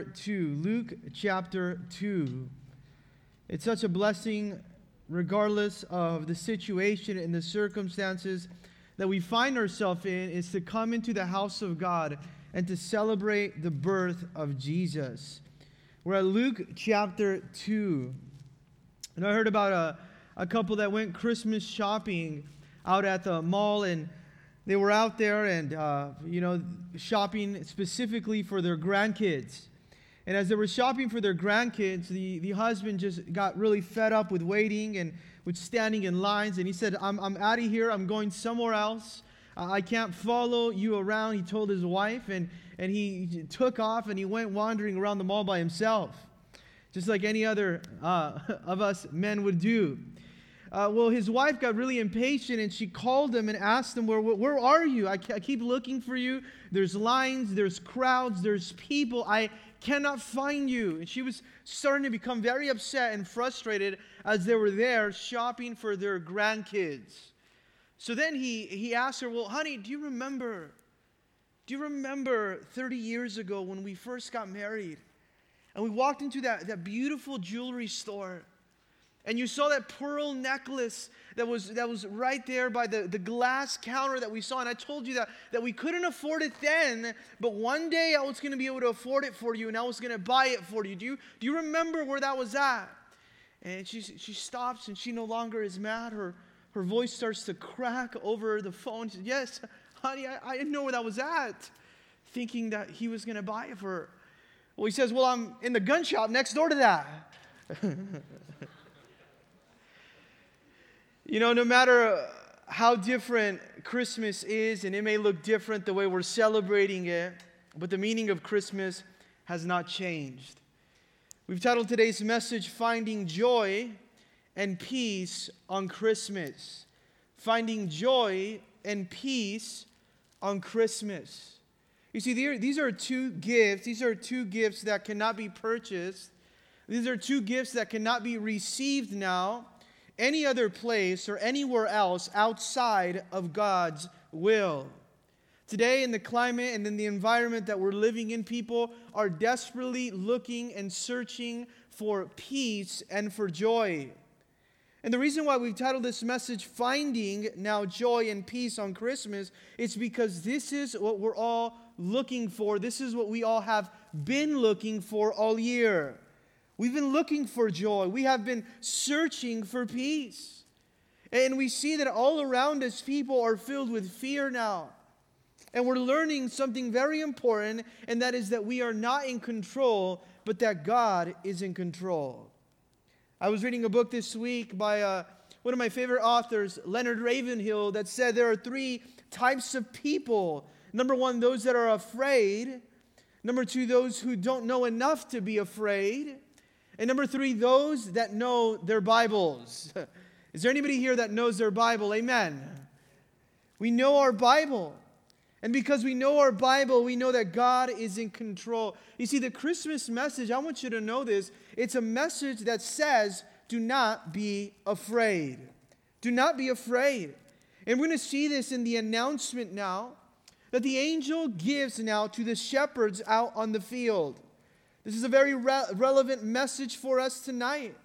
chapter 2. Luke chapter 2. It's such a blessing, regardless of the situation and the circumstances that we find ourselves in, is to come into the house of God and to celebrate the birth of Jesus. We're at Luke chapter 2. And I heard about a, a couple that went Christmas shopping out at the mall and they were out there and, uh, you know, shopping specifically for their grandkids. And as they were shopping for their grandkids, the, the husband just got really fed up with waiting and with standing in lines. And he said, I'm, I'm out of here. I'm going somewhere else. I can't follow you around, he told his wife. And, and he took off and he went wandering around the mall by himself, just like any other uh, of us men would do. Uh, well, his wife got really impatient and she called him and asked him, Where, where are you? I, I keep looking for you. There's lines, there's crowds, there's people. I cannot find you. And she was starting to become very upset and frustrated as they were there shopping for their grandkids. So then he, he asked her, Well, honey, do you remember? Do you remember 30 years ago when we first got married? And we walked into that, that beautiful jewelry store and you saw that pearl necklace that was, that was right there by the, the glass counter that we saw. And I told you that, that we couldn't afford it then, but one day I was going to be able to afford it for you and I was going to buy it for you. Do, you. do you remember where that was at? And she, she stops and she no longer is mad. Her, her voice starts to crack over the phone. She says, Yes, honey, I, I didn't know where that was at, thinking that he was going to buy it for her. Well, he says, Well, I'm in the gun shop next door to that. You know, no matter uh, how different Christmas is, and it may look different the way we're celebrating it, but the meaning of Christmas has not changed. We've titled today's message, Finding Joy and Peace on Christmas. Finding Joy and Peace on Christmas. You see, these are two gifts. These are two gifts that cannot be purchased. These are two gifts that cannot be received now any other place or anywhere else outside of God's will. Today, in the climate and in the environment that we're living in, people are desperately looking and searching for peace and for joy. And the reason why we've titled this message, Finding Now Joy and Peace on Christmas, is because this is what we're all looking for. This is what we all have been looking for all year. We've been looking for joy. We have been searching for peace. And we see that all around us, people are filled with fear now. And we're learning something very important, and that is that we are not in control, but that God is in control. I was reading a book this week by uh, one of my favorite authors, Leonard Ravenhill, that said there are three types of people. Number one, those that are afraid. Number two, those who don't know enough to be afraid. And number three, those that know their Bibles. Is there anybody here that knows their Bible? Amen. We know our Bible. And because we know our Bible, we know that God is in control. You see, the Christmas message, I want you to know this. It's a message that says, do not be afraid. Do not be afraid. And we're going to see this in the announcement now that the angel gives now to the shepherds out on the field. This is a very re- relevant message for us tonight.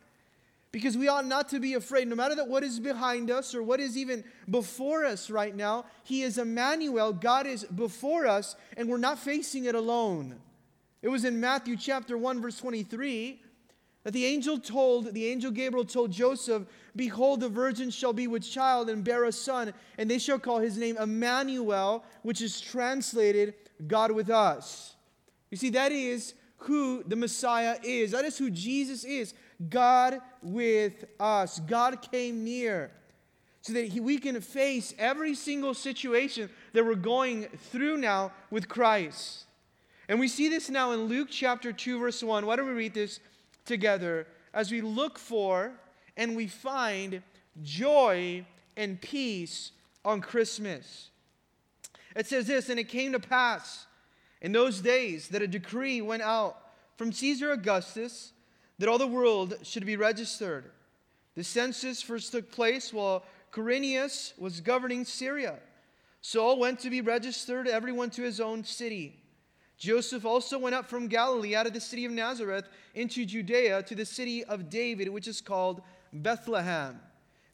Because we ought not to be afraid. No matter that what is behind us or what is even before us right now he is emmanuel. God is before us and we're not facing it alone. It was in matthew chapter 1 verse 23 that the angel told the angel gabriel told joseph behold the virgin shall be with child and bear a son and they shall call his name emmanuel which is translated god with us. You see that is who the Messiah is. That is who Jesus is. God with us. God came near so that he, we can face every single situation that we're going through now with Christ. And we see this now in Luke chapter 2, verse 1. Why don't we read this together as we look for and we find joy and peace on Christmas? It says this, and it came to pass in those days that a decree went out from Caesar Augustus that all the world should be registered. The census first took place while Quirinius was governing Syria. So all went to be registered, everyone to his own city. Joseph also went up from Galilee out of the city of Nazareth into Judea to the city of David, which is called Bethlehem,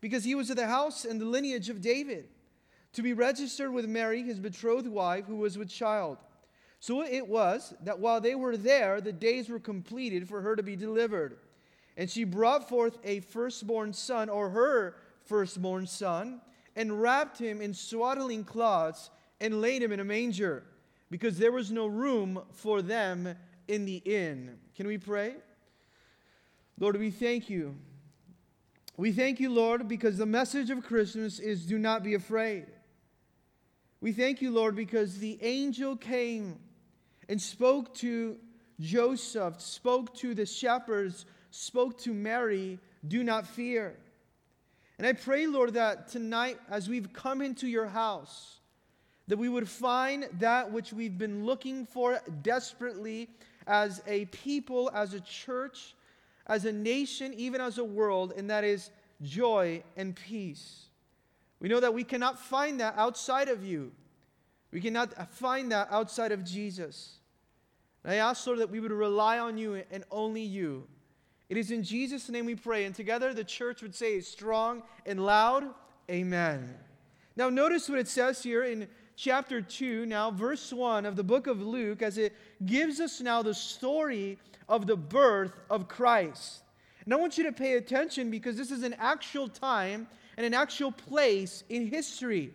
because he was of the house and the lineage of David, to be registered with Mary, his betrothed wife, who was with child. So it was that while they were there, the days were completed for her to be delivered. And she brought forth a firstborn son, or her firstborn son, and wrapped him in swaddling cloths and laid him in a manger because there was no room for them in the inn. Can we pray? Lord, we thank you. We thank you, Lord, because the message of Christmas is do not be afraid. We thank you, Lord, because the angel came and spoke to Joseph, spoke to the shepherds, spoke to Mary, do not fear. And I pray, Lord, that tonight, as we've come into your house, that we would find that which we've been looking for desperately as a people, as a church, as a nation, even as a world, and that is joy and peace. We know that we cannot find that outside of you. We cannot find that outside of Jesus. And I ask, Lord, that we would rely on you and only you. It is in Jesus' name we pray. And together the church would say strong and loud, Amen. Now, notice what it says here in chapter 2, now, verse 1 of the book of Luke, as it gives us now the story of the birth of Christ. And I want you to pay attention because this is an actual time and an actual place in history.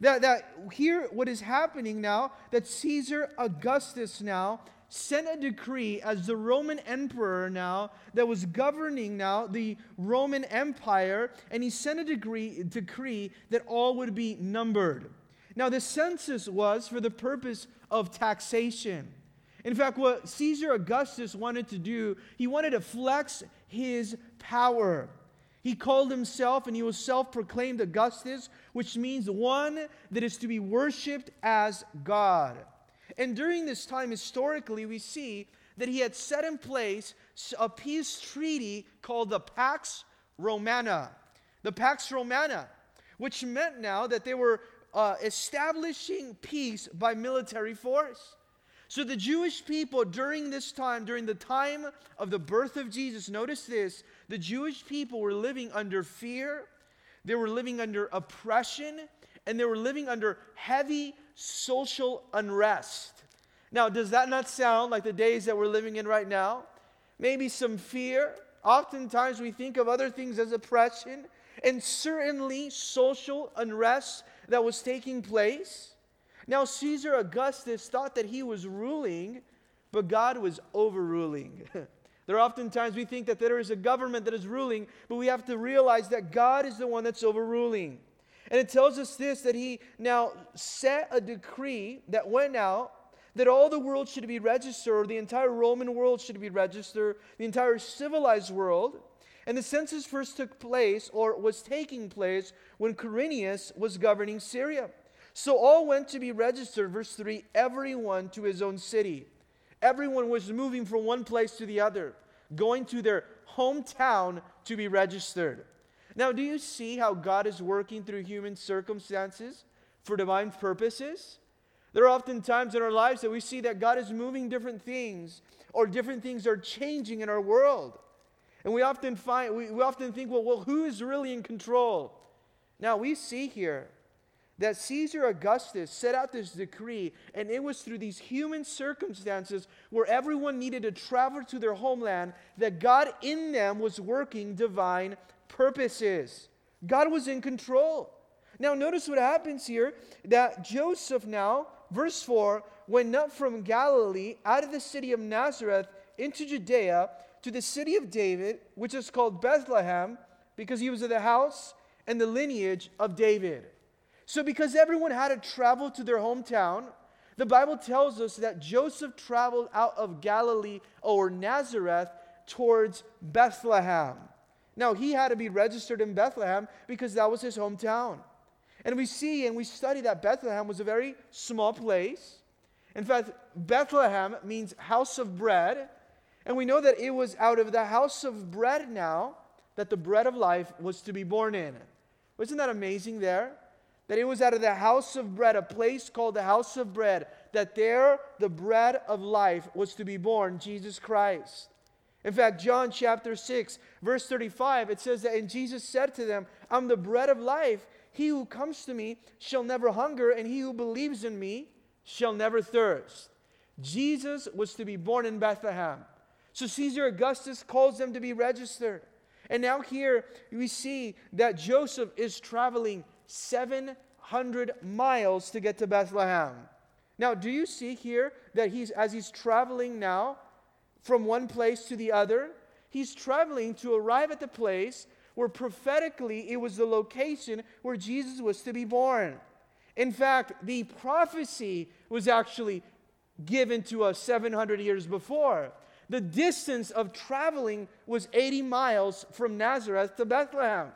That, that here, what is happening now, that Caesar Augustus now sent a decree as the Roman emperor now that was governing now the Roman Empire, and he sent a decree, decree that all would be numbered. Now, the census was for the purpose of taxation. In fact, what Caesar Augustus wanted to do, he wanted to flex his power. He called himself, and he was self proclaimed Augustus, which means one that is to be worshiped as God. And during this time, historically, we see that he had set in place a peace treaty called the Pax Romana. The Pax Romana, which meant now that they were uh, establishing peace by military force. So the Jewish people during this time, during the time of the birth of Jesus, notice this the Jewish people were living under fear, they were living under oppression, and they were living under heavy social unrest. Now, does that not sound like the days that we're living in right now? Maybe some fear. Oftentimes we think of other things as oppression, and certainly social unrest that was taking place. Now, Caesar Augustus thought that he was ruling, but God was overruling. there are often times we think that there is a government that is ruling, but we have to realize that God is the one that's overruling. And it tells us this that he now set a decree that went out that all the world should be registered, the entire Roman world should be registered, the entire civilized world. And the census first took place or was taking place when Quirinius was governing Syria. So all went to be registered, verse 3, everyone to his own city. Everyone was moving from one place to the other, going to their hometown to be registered. Now, do you see how God is working through human circumstances for divine purposes? There are often times in our lives that we see that God is moving different things, or different things are changing in our world. And we often find we, we often think, well, well, who is really in control? Now we see here that Caesar Augustus set out this decree, and it was through these human circumstances where everyone needed to travel to their homeland that God in them was working divine purposes. God was in control. Now, notice what happens here that Joseph now, verse 4, went up from Galilee out of the city of Nazareth into Judea to the city of David, which is called Bethlehem, because he was of the house and the lineage of David. So, because everyone had to travel to their hometown, the Bible tells us that Joseph traveled out of Galilee or Nazareth towards Bethlehem. Now, he had to be registered in Bethlehem because that was his hometown. And we see and we study that Bethlehem was a very small place. In fact, Bethlehem means house of bread. And we know that it was out of the house of bread now that the bread of life was to be born in. Wasn't that amazing there? That it was out of the house of bread, a place called the house of bread, that there the bread of life was to be born, Jesus Christ. In fact, John chapter 6, verse 35, it says that, and Jesus said to them, I'm the bread of life. He who comes to me shall never hunger, and he who believes in me shall never thirst. Jesus was to be born in Bethlehem. So Caesar Augustus calls them to be registered. And now here we see that Joseph is traveling 700 miles to get to Bethlehem. Now, do you see here that he's as he's traveling now from one place to the other, he's traveling to arrive at the place where prophetically it was the location where Jesus was to be born. In fact, the prophecy was actually given to us 700 years before. The distance of traveling was 80 miles from Nazareth to Bethlehem.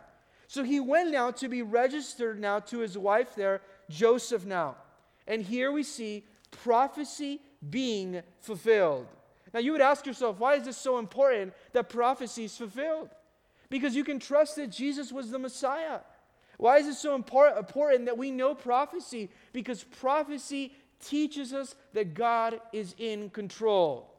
So he went now to be registered now to his wife there, Joseph now. And here we see prophecy being fulfilled. Now you would ask yourself, why is this so important that prophecy is fulfilled? Because you can trust that Jesus was the Messiah. Why is it so important that we know prophecy? Because prophecy teaches us that God is in control.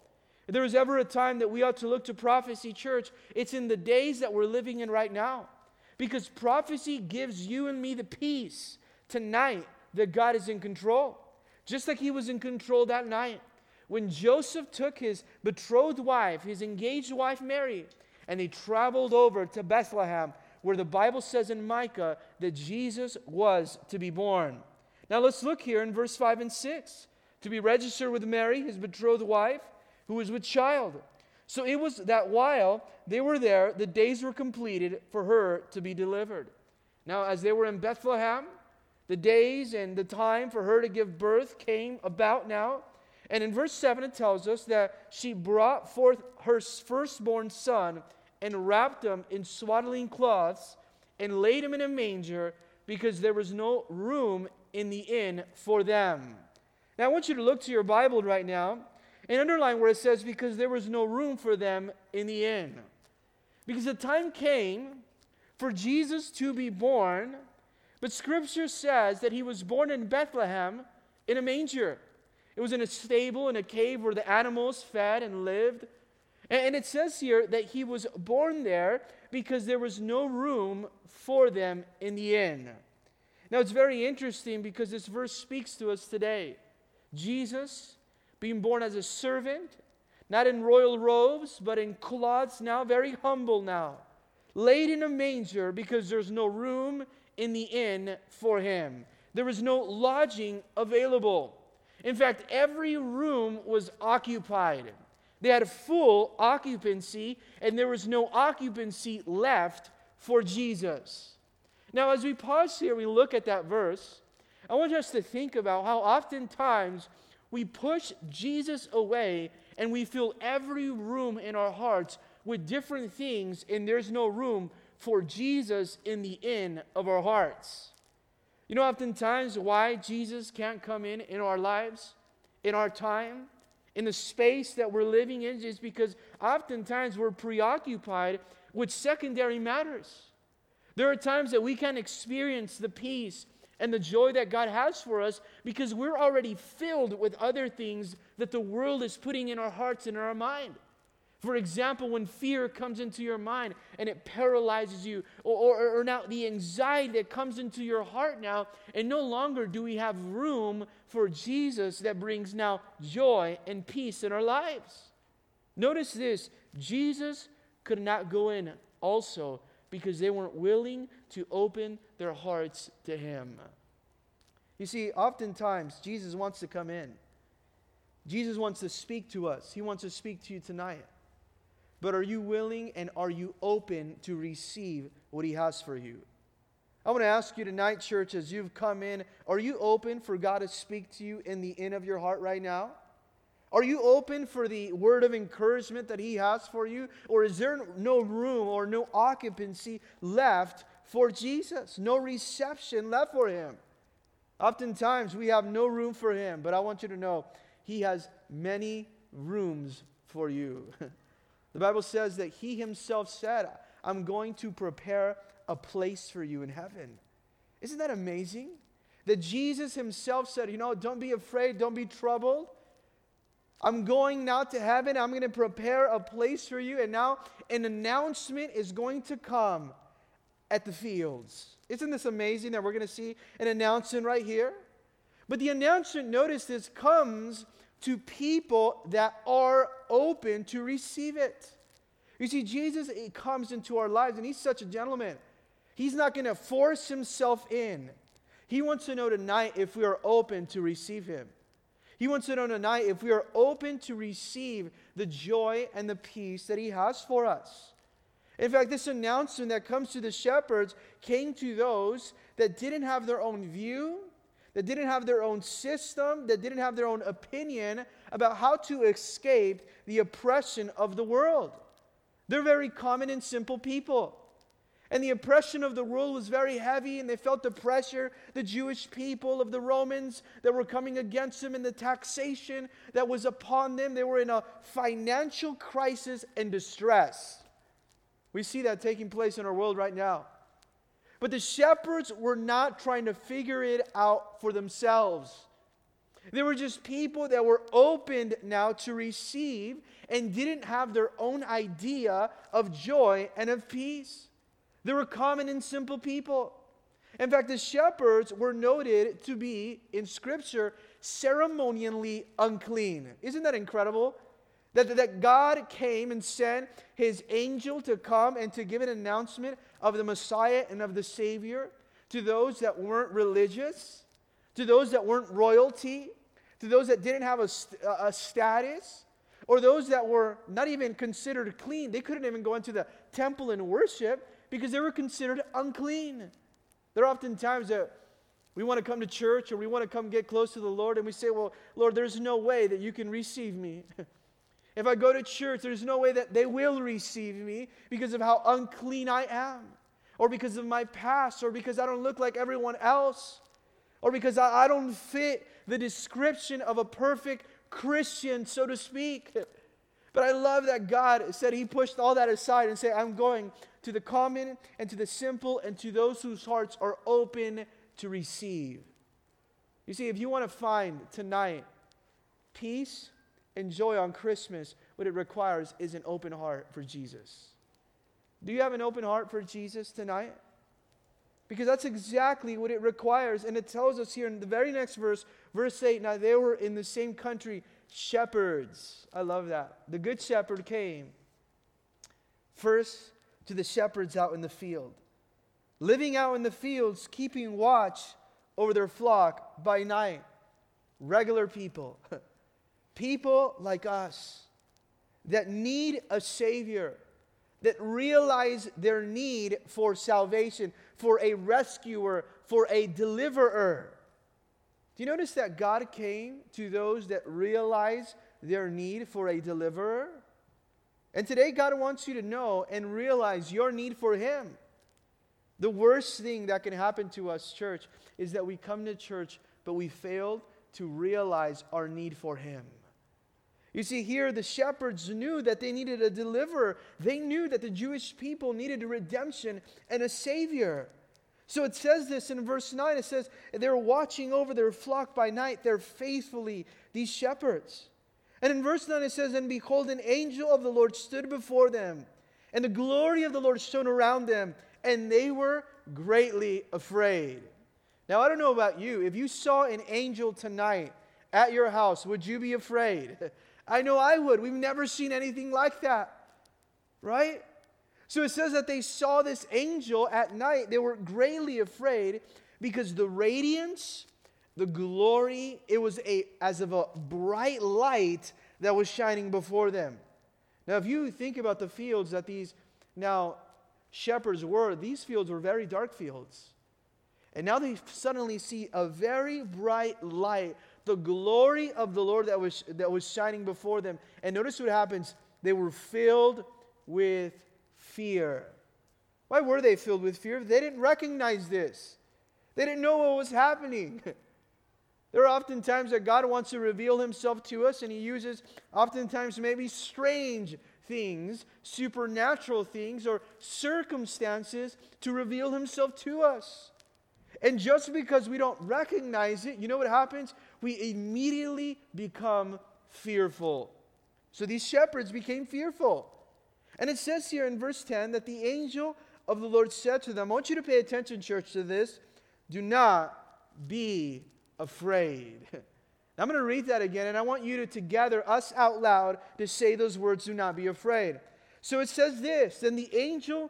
If ever a time that we ought to look to prophecy, church, it's in the days that we're living in right now. Because prophecy gives you and me the peace tonight that God is in control. Just like he was in control that night. When Joseph took his betrothed wife, his engaged wife Mary, and they traveled over to Bethlehem, where the Bible says in Micah that Jesus was to be born. Now let's look here in verse 5 and 6. To be registered with Mary, his betrothed wife, who was with child. So it was that while they were there, the days were completed for her to be delivered. Now, as they were in Bethlehem, the days and the time for her to give birth came about now. And in verse 7, it tells us that she brought forth her firstborn son and wrapped him in swaddling cloths and laid him in a manger because there was no room in the inn for them. Now, I want you to look to your Bible right now and underline where it says, because there was no room for them in the inn. Because the time came for Jesus to be born, but Scripture says that he was born in Bethlehem in a manger. It was in a stable, in a cave where the animals fed and lived. And it says here that he was born there because there was no room for them in the inn. Now, it's very interesting because this verse speaks to us today. Jesus being born as a servant, not in royal robes, but in cloths now, very humble now, laid in a manger because there's no room in the inn for him. There was no lodging available. In fact, every room was occupied. They had full occupancy, and there was no occupancy left for Jesus. Now, as we pause here, we look at that verse. I want us to think about how oftentimes we push Jesus away and we fill every room in our hearts with different things, and there's no room for Jesus in the inn of our hearts. You know, oftentimes why Jesus can't come in in our lives, in our time, in the space that we're living in, is because oftentimes we're preoccupied with secondary matters. There are times that we can't experience the peace and the joy that God has for us because we're already filled with other things that the world is putting in our hearts and in our mind. For example, when fear comes into your mind and it paralyzes you, or, or, or, now the anxiety that comes into your heart now, and no longer do we have room for Jesus that brings now joy and peace in our lives. Notice this Jesus could not go in also because they weren't willing to open their hearts to Him. You see, oftentimes Jesus wants to come in. Jesus wants to speak to us. He wants to speak to you tonight. But are you willing and are you open to receive what He has for you? I want to ask you tonight, church, as you've come in, are you open for God to speak to you in the inn of your heart right now? Are you open for the word of encouragement that He has for you? Or is there no room or no occupancy left for Jesus? No reception left for Him? Oftentimes we have no room for Him, but I want you to know He has many rooms for you. the Bible says that He Himself said, I'm going to prepare a place for you in heaven. Isn't that amazing? that Jesus himself said, You know, don't be afraid, don't be troubled. I'm going now to heaven. I'm going to prepare a place for you. And now an announcement is going to come at the fields. Isn't this amazing that we're going to see an announcement right here? But the announcement, notice this, comes to people that are open to receive it. You see, Jesus comes into our lives, and he's such a gentleman. He's not going to force himself in. He wants to know tonight if we are open to receive him. He wants to know tonight if we are open to receive the joy and the peace that he has for us. In fact, this announcement that comes to the shepherds came to those that didn't have their own view, that didn't have their own system, that didn't have their own opinion about how to escape the oppression of the world. They're very common and simple people. And the oppression of the rule was very heavy, and they felt the pressure, the Jewish people of the Romans that were coming against them, and the taxation that was upon them. They were in a financial crisis and distress. We see that taking place in our world right now. But the shepherds were not trying to figure it out for themselves. They were just people that were opened now to receive and didn't have their own idea of joy and of peace. They were common and simple people. In fact, the shepherds were noted to be, in Scripture, ceremonially unclean. Isn't that incredible? That, that God came and sent his angel to come and to give an announcement of the Messiah and of the Savior to those that weren't religious, to those that weren't royalty, to those that didn't have a, a status, or those that were not even considered clean. They couldn't even go into the temple and worship because they were considered unclean. There are often times that we want to come to church or we want to come get close to the Lord and we say, Well, Lord, there's no way that you can receive me. If I go to church, there's no way that they will receive me because of how unclean I am, or because of my past, or because I don't look like everyone else, or because I, I don't fit the description of a perfect Christian, so to speak. But I love that God said He pushed all that aside and said, I'm going to the common and to the simple and to those whose hearts are open to receive. You see, if you want to find tonight peace, and joy on Christmas, what it requires is an open heart for Jesus. Do you have an open heart for Jesus tonight? Because that's exactly what it requires. And it tells us here in the very next verse, verse 8 now they were in the same country, shepherds. I love that. The good shepherd came first to the shepherds out in the field, living out in the fields, keeping watch over their flock by night. Regular people. People like us that need a Savior, that realize their need for salvation, for a rescuer, for a deliverer. Do you notice that God came to those that realize their need for a deliverer? And today, God wants you to know and realize your need for Him. The worst thing that can happen to us, church, is that we come to church, but we fail to realize our need for Him. You see, here the shepherds knew that they needed a deliverer. They knew that the Jewish people needed a redemption and a savior. So it says this in verse 9 it says, They're watching over their flock by night. They're faithfully these shepherds. And in verse 9 it says, And behold, an angel of the Lord stood before them, and the glory of the Lord shone around them, and they were greatly afraid. Now, I don't know about you. If you saw an angel tonight at your house, would you be afraid? I know I would. We've never seen anything like that, right? So it says that they saw this angel at night. They were greatly afraid because the radiance, the glory, it was a, as of a bright light that was shining before them. Now, if you think about the fields that these now shepherds were, these fields were very dark fields. And now they suddenly see a very bright light the glory of the Lord that was, that was shining before them. And notice what happens. They were filled with fear. Why were they filled with fear? They didn't recognize this, they didn't know what was happening. There are often times that God wants to reveal himself to us, and he uses oftentimes maybe strange things, supernatural things, or circumstances to reveal himself to us. And just because we don't recognize it, you know what happens? We immediately become fearful. So these shepherds became fearful. And it says here in verse 10 that the angel of the Lord said to them, I want you to pay attention, church, to this. Do not be afraid. I'm going to read that again, and I want you to together, us out loud, to say those words, do not be afraid. So it says this Then the angel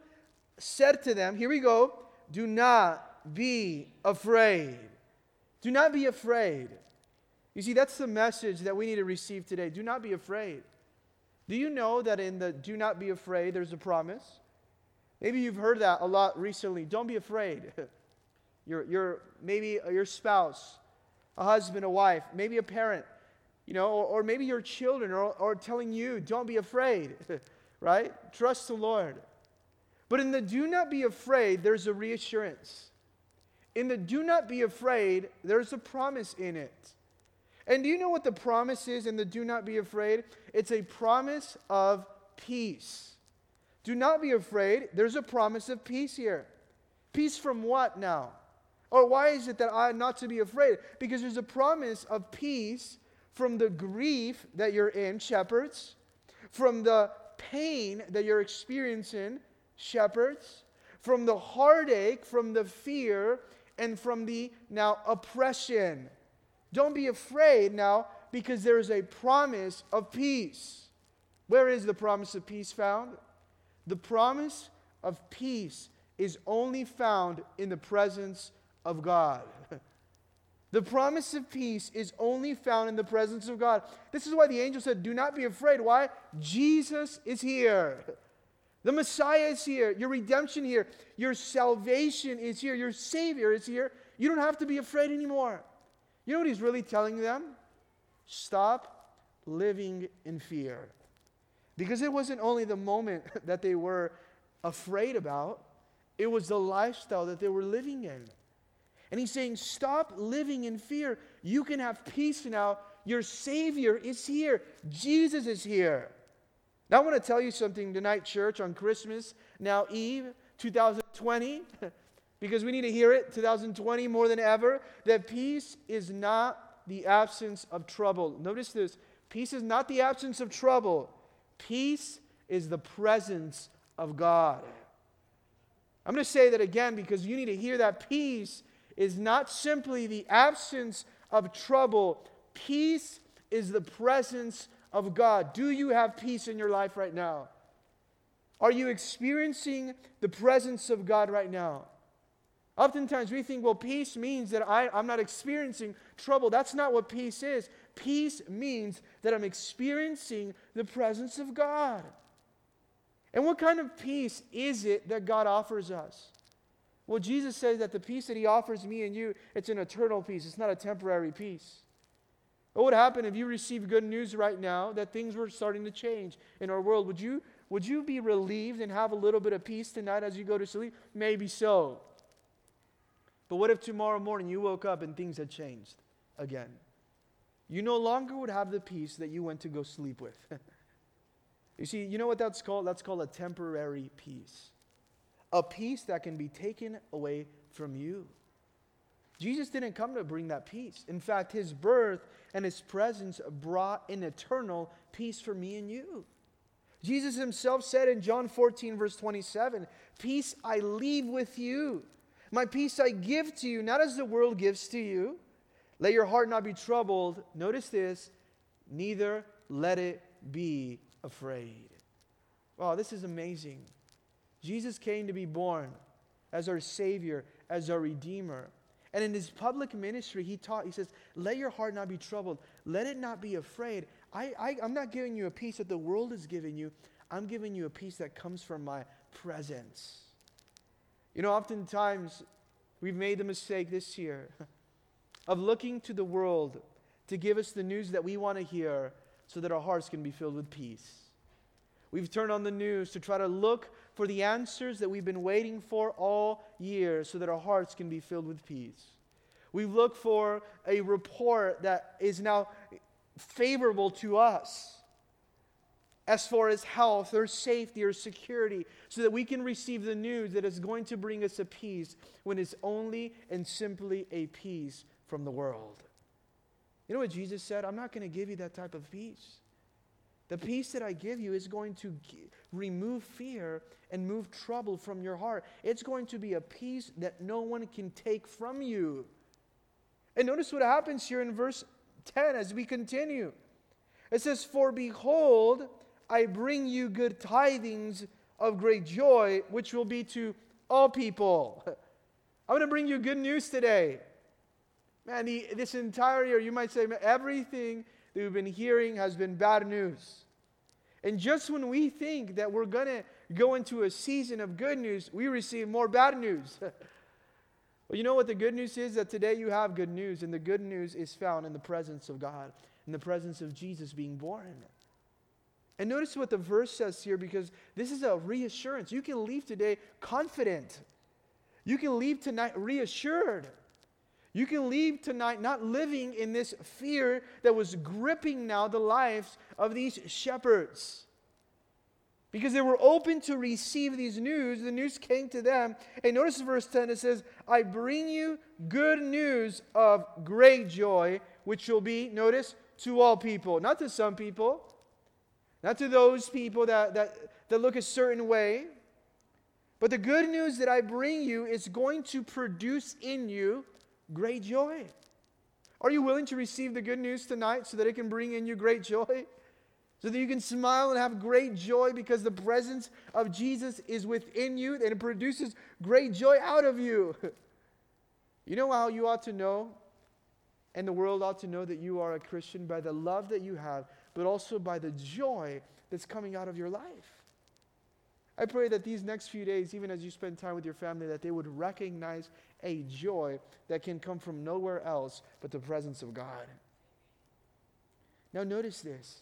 said to them, Here we go, do not be afraid. Do not be afraid. You see, that's the message that we need to receive today. Do not be afraid. Do you know that in the do not be afraid, there's a promise? Maybe you've heard that a lot recently. Don't be afraid. your, your, maybe your spouse, a husband, a wife, maybe a parent, you know, or, or maybe your children or, or telling you, don't be afraid, right? Trust the Lord. But in the do not be afraid, there's a reassurance. In the do not be afraid, there's a promise in it. And do you know what the promise is in the do not be afraid? It's a promise of peace. Do not be afraid. There's a promise of peace here. Peace from what now? Or why is it that I am not to be afraid? Because there's a promise of peace from the grief that you're in, shepherds, from the pain that you're experiencing, shepherds, from the heartache, from the fear, and from the now oppression. Don't be afraid now because there is a promise of peace. Where is the promise of peace found? The promise of peace is only found in the presence of God. the promise of peace is only found in the presence of God. This is why the angel said, Do not be afraid. Why? Jesus is here. The Messiah is here. Your redemption here. Your salvation is here. Your Savior is here. You don't have to be afraid anymore. You know what he's really telling them? Stop living in fear. Because it wasn't only the moment that they were afraid about, it was the lifestyle that they were living in. And he's saying, Stop living in fear. You can have peace now. Your Savior is here, Jesus is here. Now, I want to tell you something tonight, church, on Christmas, now Eve 2020, because we need to hear it 2020 more than ever, that peace is not the absence of trouble. Notice this peace is not the absence of trouble. Peace is the presence of God. I'm going to say that again because you need to hear that peace is not simply the absence of trouble, peace is the presence of God. Do you have peace in your life right now? Are you experiencing the presence of God right now? Oftentimes we think, well, peace means that I, I'm not experiencing trouble. That's not what peace is. Peace means that I'm experiencing the presence of God. And what kind of peace is it that God offers us? Well, Jesus says that the peace that He offers me and you, it's an eternal peace. It's not a temporary peace. What would happen if you received good news right now that things were starting to change in our world? Would you, would you be relieved and have a little bit of peace tonight as you go to sleep? Maybe so. But what if tomorrow morning you woke up and things had changed again? You no longer would have the peace that you went to go sleep with. you see, you know what that's called? That's called a temporary peace. A peace that can be taken away from you. Jesus didn't come to bring that peace. In fact, his birth and his presence brought an eternal peace for me and you. Jesus himself said in John 14, verse 27, Peace I leave with you. My peace I give to you, not as the world gives to you. Let your heart not be troubled. Notice this, neither let it be afraid. Wow, this is amazing. Jesus came to be born as our Savior, as our Redeemer. And in his public ministry, he taught, he says, Let your heart not be troubled. Let it not be afraid. I, I, I'm not giving you a peace that the world is giving you. I'm giving you a peace that comes from my presence. You know, oftentimes we've made the mistake this year of looking to the world to give us the news that we want to hear so that our hearts can be filled with peace. We've turned on the news to try to look for the answers that we've been waiting for all year so that our hearts can be filled with peace. We've looked for a report that is now favorable to us. As far as health or safety or security, so that we can receive the news that is going to bring us a peace when it's only and simply a peace from the world. You know what Jesus said? I'm not going to give you that type of peace. The peace that I give you is going to g- remove fear and move trouble from your heart. It's going to be a peace that no one can take from you. And notice what happens here in verse 10 as we continue. It says, For behold, I bring you good tidings of great joy, which will be to all people. I'm going to bring you good news today. Man, the, this entire year, you might say, everything that we've been hearing has been bad news. And just when we think that we're going to go into a season of good news, we receive more bad news. well, you know what the good news is? That today you have good news, and the good news is found in the presence of God, in the presence of Jesus being born. And notice what the verse says here because this is a reassurance. You can leave today confident. You can leave tonight reassured. You can leave tonight not living in this fear that was gripping now the lives of these shepherds. Because they were open to receive these news, the news came to them. And notice verse 10 it says, I bring you good news of great joy, which will be, notice, to all people. Not to some people, not to those people that, that, that look a certain way. But the good news that I bring you is going to produce in you great joy. Are you willing to receive the good news tonight so that it can bring in you great joy? So that you can smile and have great joy because the presence of Jesus is within you and it produces great joy out of you. You know how you ought to know, and the world ought to know that you are a Christian by the love that you have, but also by the joy that's coming out of your life. I pray that these next few days, even as you spend time with your family, that they would recognize a joy that can come from nowhere else but the presence of God. Now, notice this.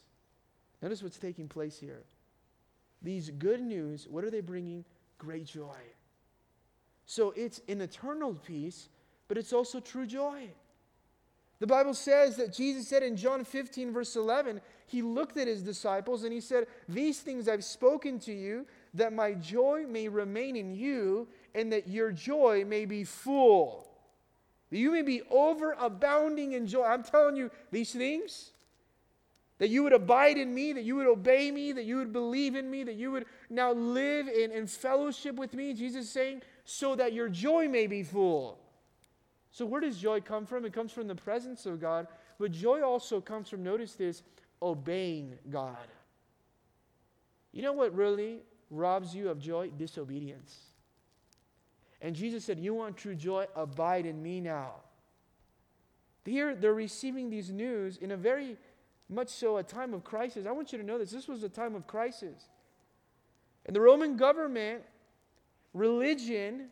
Notice what's taking place here. These good news, what are they bringing? Great joy. So it's an eternal peace, but it's also true joy. The Bible says that Jesus said in John 15, verse 11, he looked at his disciples and he said, These things I've spoken to you, that my joy may remain in you and that your joy may be full. That you may be overabounding in joy. I'm telling you these things. That you would abide in me, that you would obey me, that you would believe in me, that you would now live in, in fellowship with me, Jesus saying, so that your joy may be full. So, where does joy come from? It comes from the presence of God, but joy also comes from, notice this, obeying God. You know what really robs you of joy? Disobedience. And Jesus said, You want true joy? Abide in me now. Here, they're receiving these news in a very much so a time of crisis. I want you to know this. This was a time of crisis. And the Roman government, religion,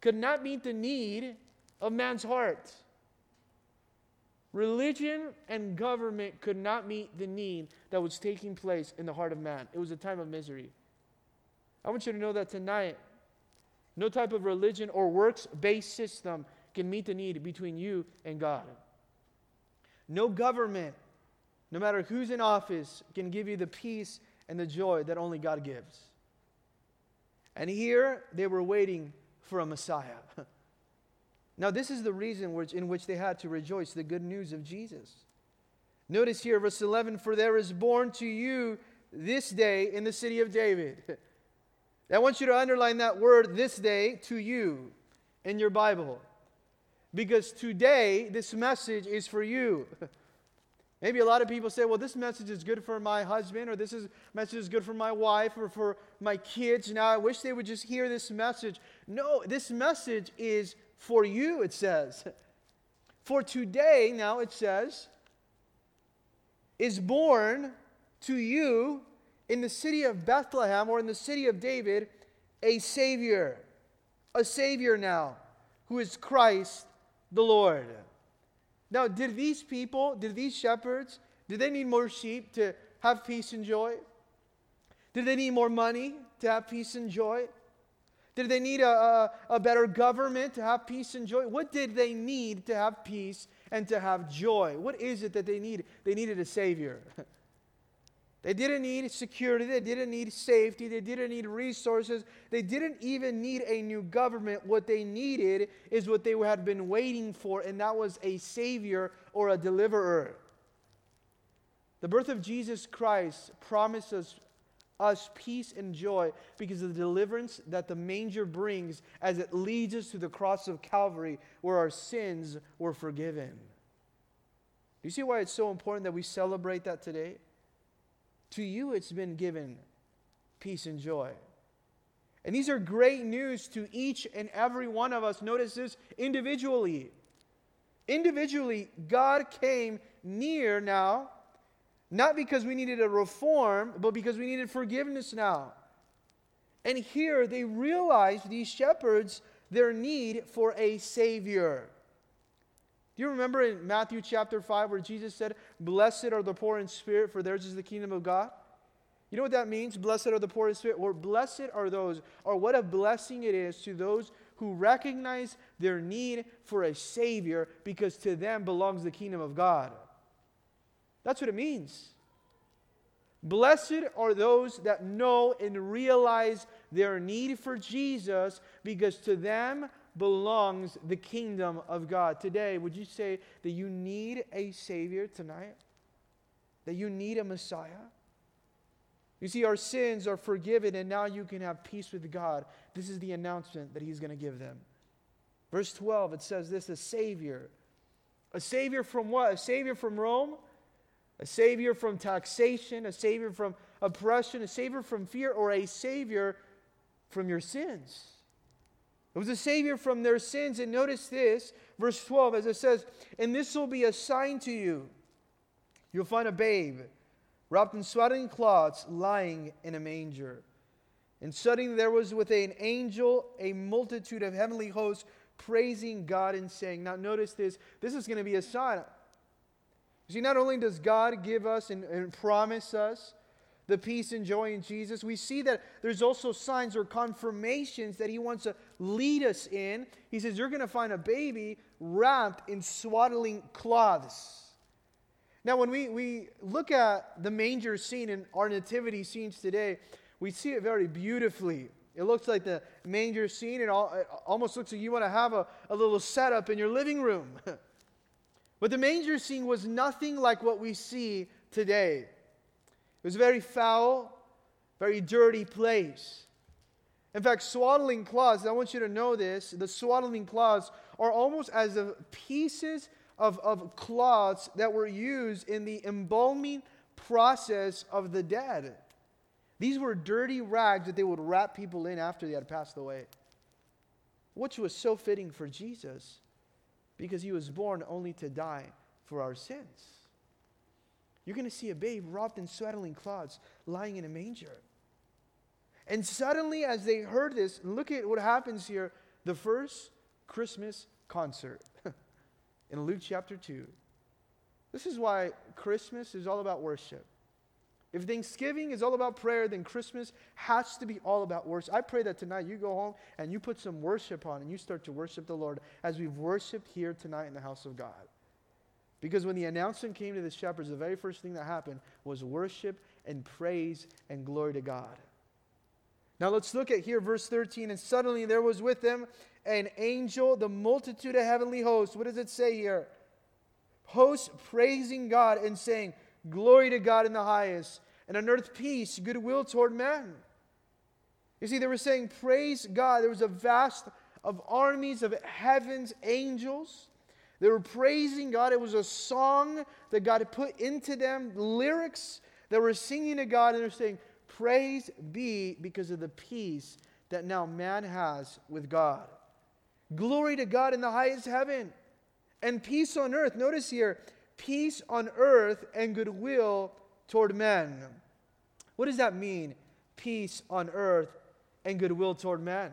could not meet the need of man's heart. Religion and government could not meet the need that was taking place in the heart of man. It was a time of misery. I want you to know that tonight, no type of religion or works based system can meet the need between you and God. No government, no matter who's in office, can give you the peace and the joy that only God gives. And here they were waiting for a Messiah. now, this is the reason which, in which they had to rejoice the good news of Jesus. Notice here, verse 11 For there is born to you this day in the city of David. I want you to underline that word this day to you in your Bible. Because today, this message is for you. Maybe a lot of people say, well, this message is good for my husband, or this is, message is good for my wife, or for my kids. Now, I wish they would just hear this message. No, this message is for you, it says. For today, now it says, is born to you in the city of Bethlehem or in the city of David a Savior. A Savior now, who is Christ the Lord. Now, did these people, did these shepherds, did they need more sheep to have peace and joy? Did they need more money to have peace and joy? Did they need a, a, a, better government to have peace and joy? What did they need to have peace and to have joy? What is it that they needed? They needed a Savior. They didn't need security. They didn't need safety. They didn't need resources. They didn't even need a new government. What they needed is what they had been waiting for, and that was a Savior or a deliverer. The birth of Jesus Christ promises us peace and joy because of the deliverance that the manger brings as it leads us to the cross of Calvary where our sins were forgiven. Do you see why it's so important that we celebrate that today? To you, it's been given peace and joy. And these are great news to each and every one of us. Notice this individually. Individually, God came near now, not because we needed a reform, but because we needed forgiveness now. And here they realized, these shepherds, their need for a Savior. Do you remember in Matthew chapter 5 where Jesus said, Blessed are the poor in spirit, for theirs is the kingdom of God? You know what that means? Blessed are the poor in spirit. Or blessed are those, or what a blessing it is to those who recognize their need for a Savior because to them belongs the kingdom of God. That's what it means. Blessed are those that know and realize their need for Jesus because to them belongs the kingdom of God. Today, would you say that you need a Savior tonight? That you need a Messiah? You see, our sins are forgiven, and now you can have peace with God. This is the announcement that He's going to give them. Verse 12, it says this a Savior. A Savior from what? A Savior from Rome? A Savior from taxation? A Savior from oppression? A Savior from fear? Or a Savior from your sins? It was a Savior from their sins. And notice this, verse 12, as it says, And this will be a sign to you. You'll find a babe wrapped in swaddling cloths, lying in a manger. And suddenly there was with an angel a multitude of heavenly hosts praising God and saying, Now notice this, this is going to be a sign. See, not only does God give us and, and promise us the peace and joy in Jesus, we see that there's also signs or confirmations that He wants to lead us in. He says, You're going to find a baby wrapped in swaddling cloths. Now, when we, we look at the manger scene in our nativity scenes today, we see it very beautifully. It looks like the manger scene. It, all, it almost looks like you want to have a, a little setup in your living room. but the manger scene was nothing like what we see today. It was a very foul, very dirty place. In fact, swaddling cloths, I want you to know this the swaddling cloths are almost as if pieces of, of cloths that were used in the embalming process of the dead. These were dirty rags that they would wrap people in after they had passed away, which was so fitting for Jesus because he was born only to die for our sins. You're going to see a babe wrapped in swaddling cloths lying in a manger. And suddenly, as they heard this, look at what happens here the first Christmas concert in Luke chapter 2. This is why Christmas is all about worship. If Thanksgiving is all about prayer, then Christmas has to be all about worship. I pray that tonight you go home and you put some worship on and you start to worship the Lord as we've worshiped here tonight in the house of God. Because when the announcement came to the shepherds, the very first thing that happened was worship and praise and glory to God. Now let's look at here, verse 13. And suddenly there was with them an angel, the multitude of heavenly hosts. What does it say here? Hosts praising God and saying, Glory to God in the highest, and on earth peace, goodwill toward men. You see, they were saying, Praise God. There was a vast of armies of heaven's angels. They were praising God. It was a song that God had put into them, lyrics that were singing to God, and they're saying, Praise be because of the peace that now man has with God. Glory to God in the highest heaven and peace on earth. Notice here, peace on earth and goodwill toward men. What does that mean? Peace on earth and goodwill toward men.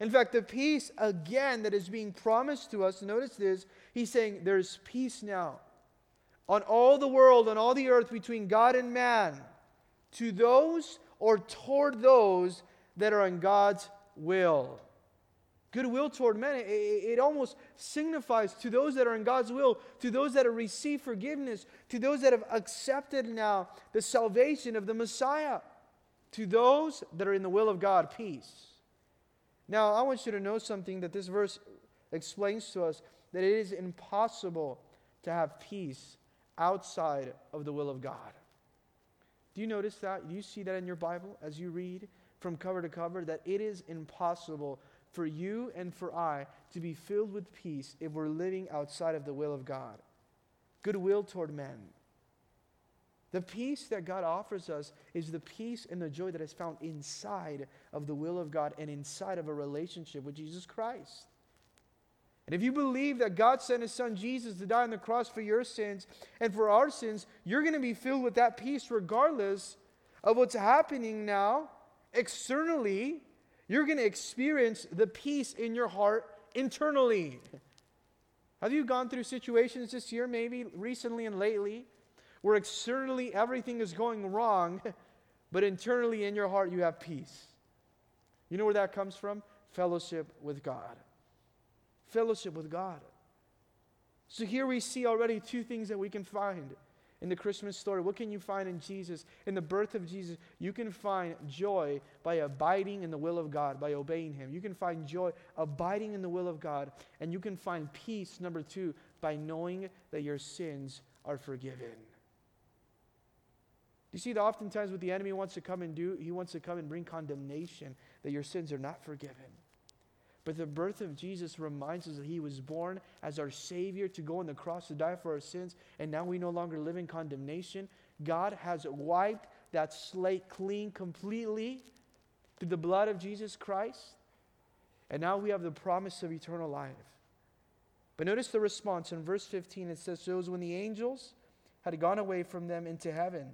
In fact, the peace again that is being promised to us, notice this, he's saying there's peace now on all the world, on all the earth between God and man, to those or toward those that are in God's will. Goodwill toward men, it, it, almost signifies to those that are in God's will, to those that have received forgiveness, to those that have accepted now the salvation of the Messiah, to those that are in the will of God, peace. Now, I want you to know something that this verse explains to us that it is impossible to have peace outside of the will of God. Do you notice that? Do you see that in your Bible as you read from cover to cover? That it is impossible for you and for I to be filled with peace if we're living outside of the will of God. Goodwill toward men. The peace that God offers us is the peace and the joy that is found inside of the will of God and inside of a relationship with Jesus Christ. And if you believe that God sent his son Jesus to die on the cross for your sins and for our sins, you're going to be filled with that peace regardless of what's happening now externally. You're going to experience the peace in your heart internally. Have you gone through situations this year, maybe recently and lately, where externally everything is going wrong, but internally in your heart you have peace? You know where that comes from? Fellowship with God fellowship with God. So here we see already two things that we can find in the Christmas story. What can you find in Jesus? In the birth of Jesus, you can find joy by abiding in the will of God, by obeying Him. You can find joy abiding in the will of God. And you can find peace, number two, by knowing that your sins are forgiven. You see, that oftentimes what the enemy wants to come and do, he wants to come and bring condemnation that your sins are not forgiven. But the birth of Jesus reminds us that he was born as our Savior to go on the cross to die for our sins, and now we no longer live in condemnation. God has wiped that slate clean completely through the blood of Jesus Christ, and now we have the promise of eternal life. But notice the response in verse 15 it says, So it was when the angels had gone away from them into heaven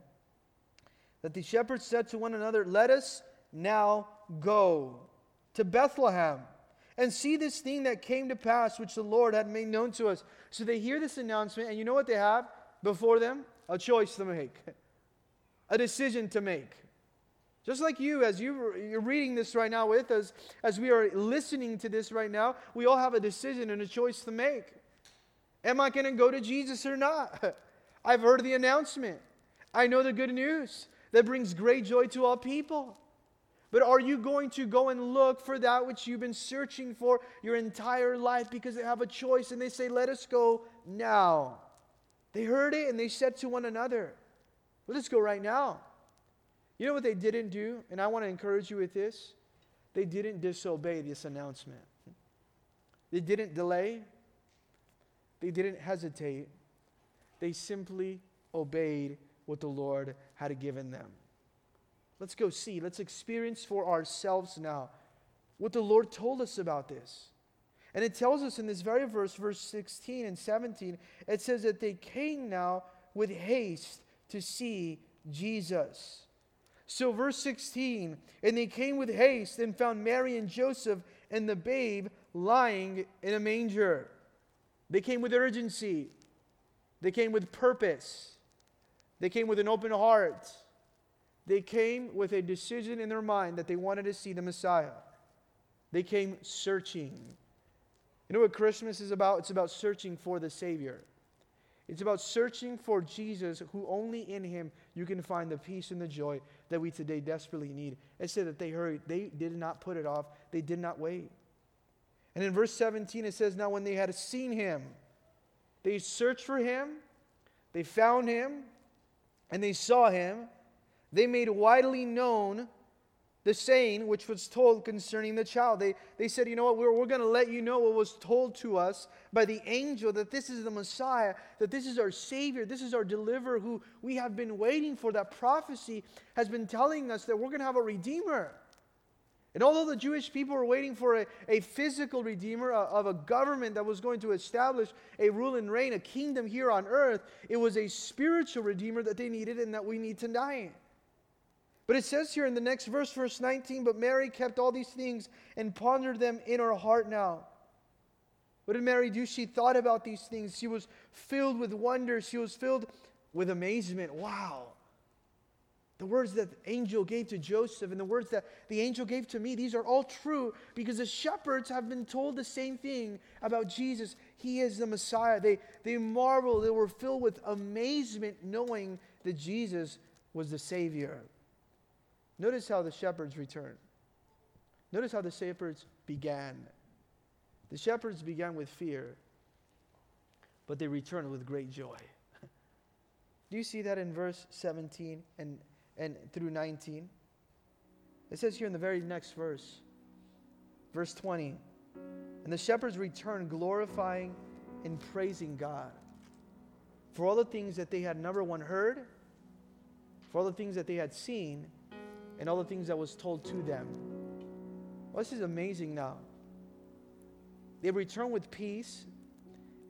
that the shepherds said to one another, Let us now go to Bethlehem and see this thing that came to pass, which the Lord had made known to us. So they hear this announcement, and you know what they have before them? A choice to make, a decision to make. Just like you, as you, you're reading this right now with us, as we are listening to this right now, we all have a decision and a choice to make. Am I going to go to Jesus or not? I've heard the announcement. I know the good news that brings great joy to all people. But are you going to go and look for that which you've been searching for your entire life because they have a choice and they say, Let us go now? They heard it and they said to one another, Let us go right now. You know what they didn't do? And I want to encourage you with this. They didn't disobey this announcement, they didn't delay, they didn't hesitate. They simply obeyed what the Lord had given them. Let's go see. Let's experience for ourselves now what the Lord told us about this. And it tells us in this very verse, verse 16 and 17, it says that they came now with haste to see Jesus. So, verse 16, and they came with haste and found Mary and Joseph and the babe lying in a manger. They came with urgency, they came with purpose, they came with an open heart. They came with a decision in their mind that they wanted to see the Messiah. They came searching. You know what Christmas is about? It's about searching for the Savior. It's about searching for Jesus, who only in Him you can find the peace and the joy that we today desperately need. It said that they hurried. They did not put it off, they did not wait. And in verse 17, it says, Now when they had seen Him, they searched for Him, they found Him, and they saw Him they made widely known the saying which was told concerning the child. They, they said, You know what, we're, we're going to let you know what was told to us by the angel that this is the Messiah, that this is our Savior, this is our deliverer who we have been waiting for. That prophecy has been telling us that we're going to have a Redeemer. And although the Jewish people were waiting for a, a physical Redeemer a, of a government that was going to establish a rule and reign, a kingdom here on earth, it was a spiritual Redeemer that they needed and that we need tonight. But it says here in the next verse, verse 19, but Mary kept all these things and pondered them in her heart now. What did Mary do? She thought about these things. She was filled with wonder. She was filled with amazement. Wow. The words that the angel gave to Joseph and the words that the angel gave to me, these are all true because the shepherds have been told the same thing about Jesus. He is the Messiah. They, they marveled, they were filled with amazement knowing that Jesus was the Savior. Notice how the shepherds returned. Notice how the shepherds began. The shepherds began with fear, but they returned with great joy. Do you see that in verse 17 and and through 19. It says here in the very next verse, verse 20, and the shepherds returned glorifying and praising God for all the things that they had number one heard, for all the things that they had seen, and all the things that was told to them. Well, this is amazing now. They return with peace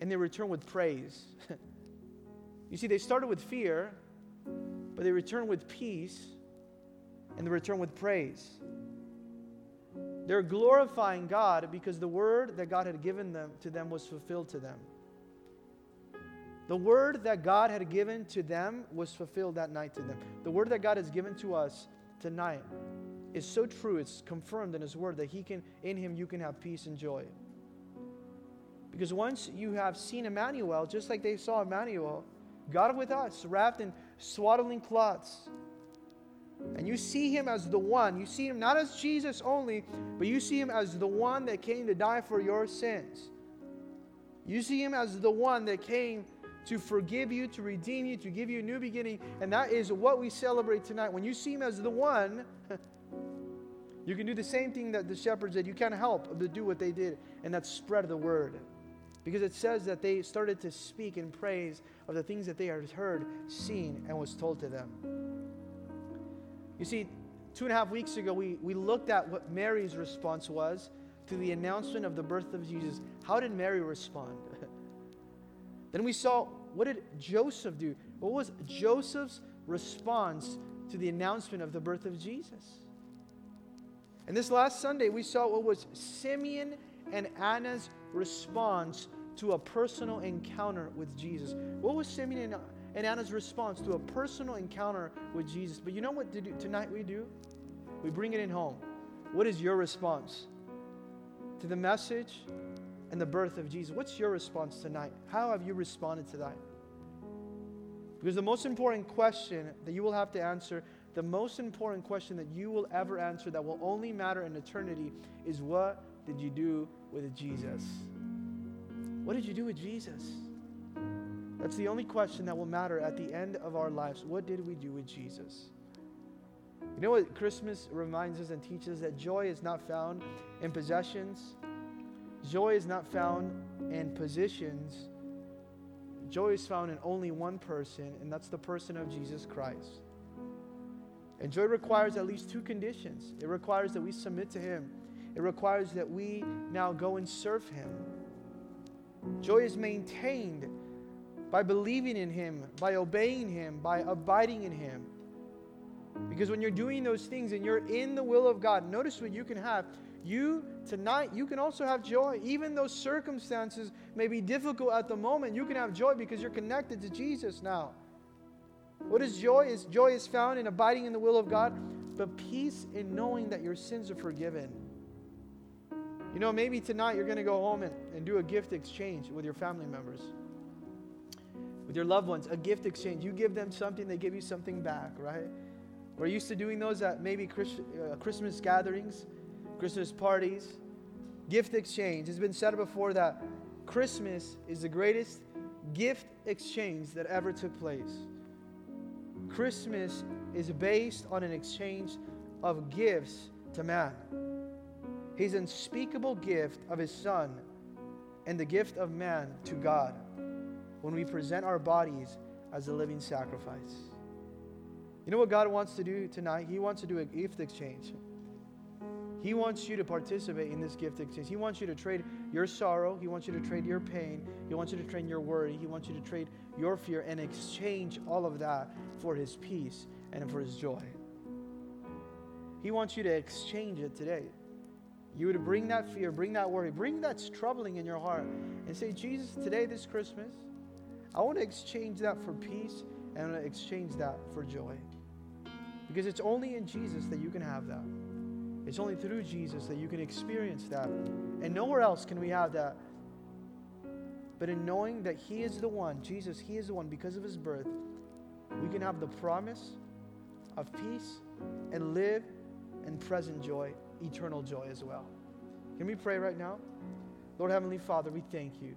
and they return with praise. you see, they started with fear, but they return with peace and they return with praise. They're glorifying God because the word that God had given them to them was fulfilled to them. The word that God had given to them was fulfilled that night to them. The word that God has given to us tonight is so true, it's confirmed in His word that He can, in Him, you can have peace and joy. Because once you have seen Emmanuel, just like they saw Emmanuel, God with us, wrapped in swaddling cloths. And you see him as the one, you see him not as Jesus only, but you see him as the one that came to die for your sins. You see him as the one that came to forgive you, to redeem you, to give you a new beginning. And that is what we celebrate tonight. When you see him as the one, you can do the same thing that the shepherds did. You can't help but do what they did, and that's spread the word. Because it says that they started to speak and praise of the things that they had heard, seen, and was told to them. You see, two and a half weeks ago, we, we looked at what Mary's response was to the announcement of the birth of Jesus. How did Mary respond? then we saw what did Joseph do? What was Joseph's response to the announcement of the birth of Jesus? And this last Sunday, we saw what was Simeon and Anna's response to a personal encounter with Jesus. What was Simeon and Anna's response to a personal encounter with Jesus? But you know what tonight we do? We bring it in home. What is your response to the message and the birth of Jesus? What's your response tonight? How have you responded to that? Because the most important question that you will have to answer, the most important question that you will ever answer that will only matter in eternity is what did you do with Jesus? What did you do with Jesus? That's the only question that will matter at the end of our lives. What did we do with Jesus? You know what Christmas reminds us and teaches that joy is not found in possessions, joy is not found in positions. Joy is found in only one person, and that's the person of Jesus Christ. And joy requires at least two conditions it requires that we submit to Him, it requires that we now go and serve Him. Joy is maintained by believing in Him, by obeying Him, by abiding in Him. Because when you're doing those things and you're in the will of God, notice what you can have. You, tonight, you can also have joy. Even though circumstances may be difficult at the moment, you can have joy because you're connected to Jesus now. What is joy? Is joy is found in abiding in the will of God, but peace in knowing that your sins are forgiven. You know, maybe tonight you're going to go home and, and do a gift exchange with your family members, with your loved ones, a gift exchange. You give them something, they give you something back, right? We're used to doing those at maybe Christ, uh, Christmas gatherings, Christmas parties, gift exchange. It's been said before that Christmas is the greatest gift exchange that ever took place. Christmas is based on an exchange of gifts to man his unspeakable gift of his Son and the gift of man to God when we present our bodies as a living sacrifice. You know what God wants to do tonight? He wants to do a gift exchange. He wants you to participate in this gift exchange. He wants you to trade your sorrow. He wants you to trade your pain. He wants you to trade your worry. He wants you to trade your fear and exchange all of that for His peace and for His joy. He wants you to exchange it today. You would bring that fear, bring that worry, bring that's troubling in your heart, and say, Jesus, today, this Christmas, I want to exchange that for peace and I want to exchange that for joy. Because it's only in Jesus that you can have that. It's only through Jesus that you can experience that. And nowhere else can we have that. But in knowing that He is the one, Jesus, He is the one, because of His birth, we can have the promise of peace and live in present joy, eternal joy as well. Can we pray right now? Lord Heavenly Father, we thank you.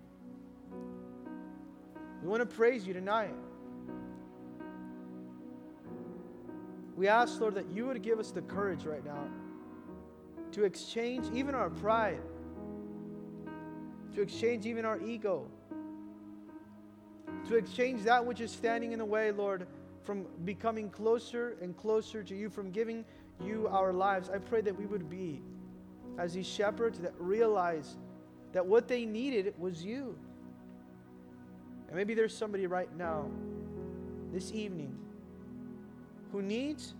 We want to praise you tonight. We ask, Lord, that you would give us the courage right now to exchange even our pride, to exchange even our ego, to exchange that which is standing in the way, Lord, from becoming closer and closer to you, from giving you our lives. I pray that we would be as these shepherds that realize that what they needed was you. And maybe there's somebody right now, this evening, who needs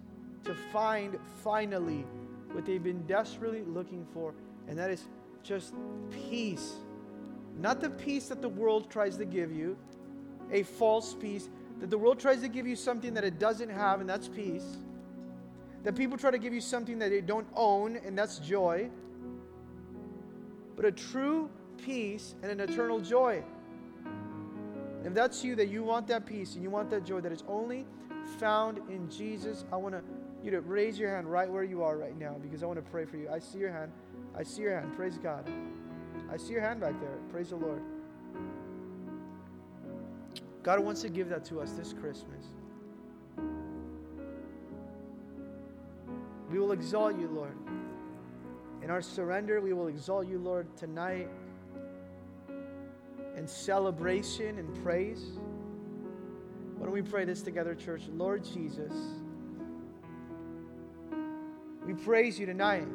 to find finally what they've been desperately looking for, and that is just peace. Not the peace that the world tries to give you, a false peace, that the world tries to give you something that it doesn't have, and that's peace. That people try to give you something that they don't own, and that's joy. But a true peace and an eternal joy. If that's you, that you want that peace and you want that joy that is only found in Jesus, I want to you to raise your hand right where you are right now because I want to pray for you. I see your hand. I see your hand. Praise God. I see your hand back there. Praise the Lord. God wants to give that to us this Christmas. We will exalt you, Lord. In our surrender, we will exalt you, Lord, tonight in celebration and praise. Why don't we pray this together, church? Lord Jesus, we praise you tonight.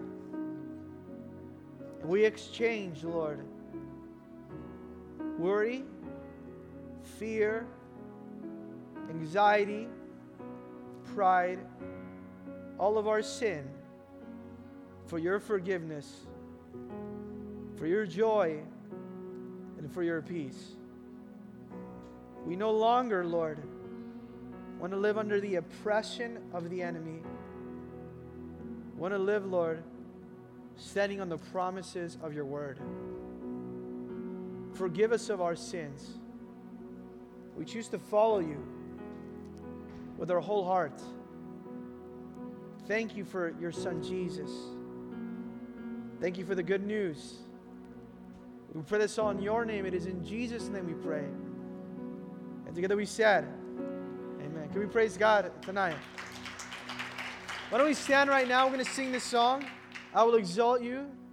And we exchange, Lord, worry, fear, anxiety, pride, all of our sin for your forgiveness, for your joy, and for your peace. We no longer, Lord, want to live under the oppression of the enemy. Want to live, Lord, standing on the promises of your word. Forgive us of our sins. We choose to follow you with our whole heart. Thank you for your son Jesus. Thank you for the good news. We pray this all in your name. It is in Jesus' name we pray. And together we said, Amen. Can we praise God tonight? Why don't we stand right now? We're going to sing this song. I will exalt you.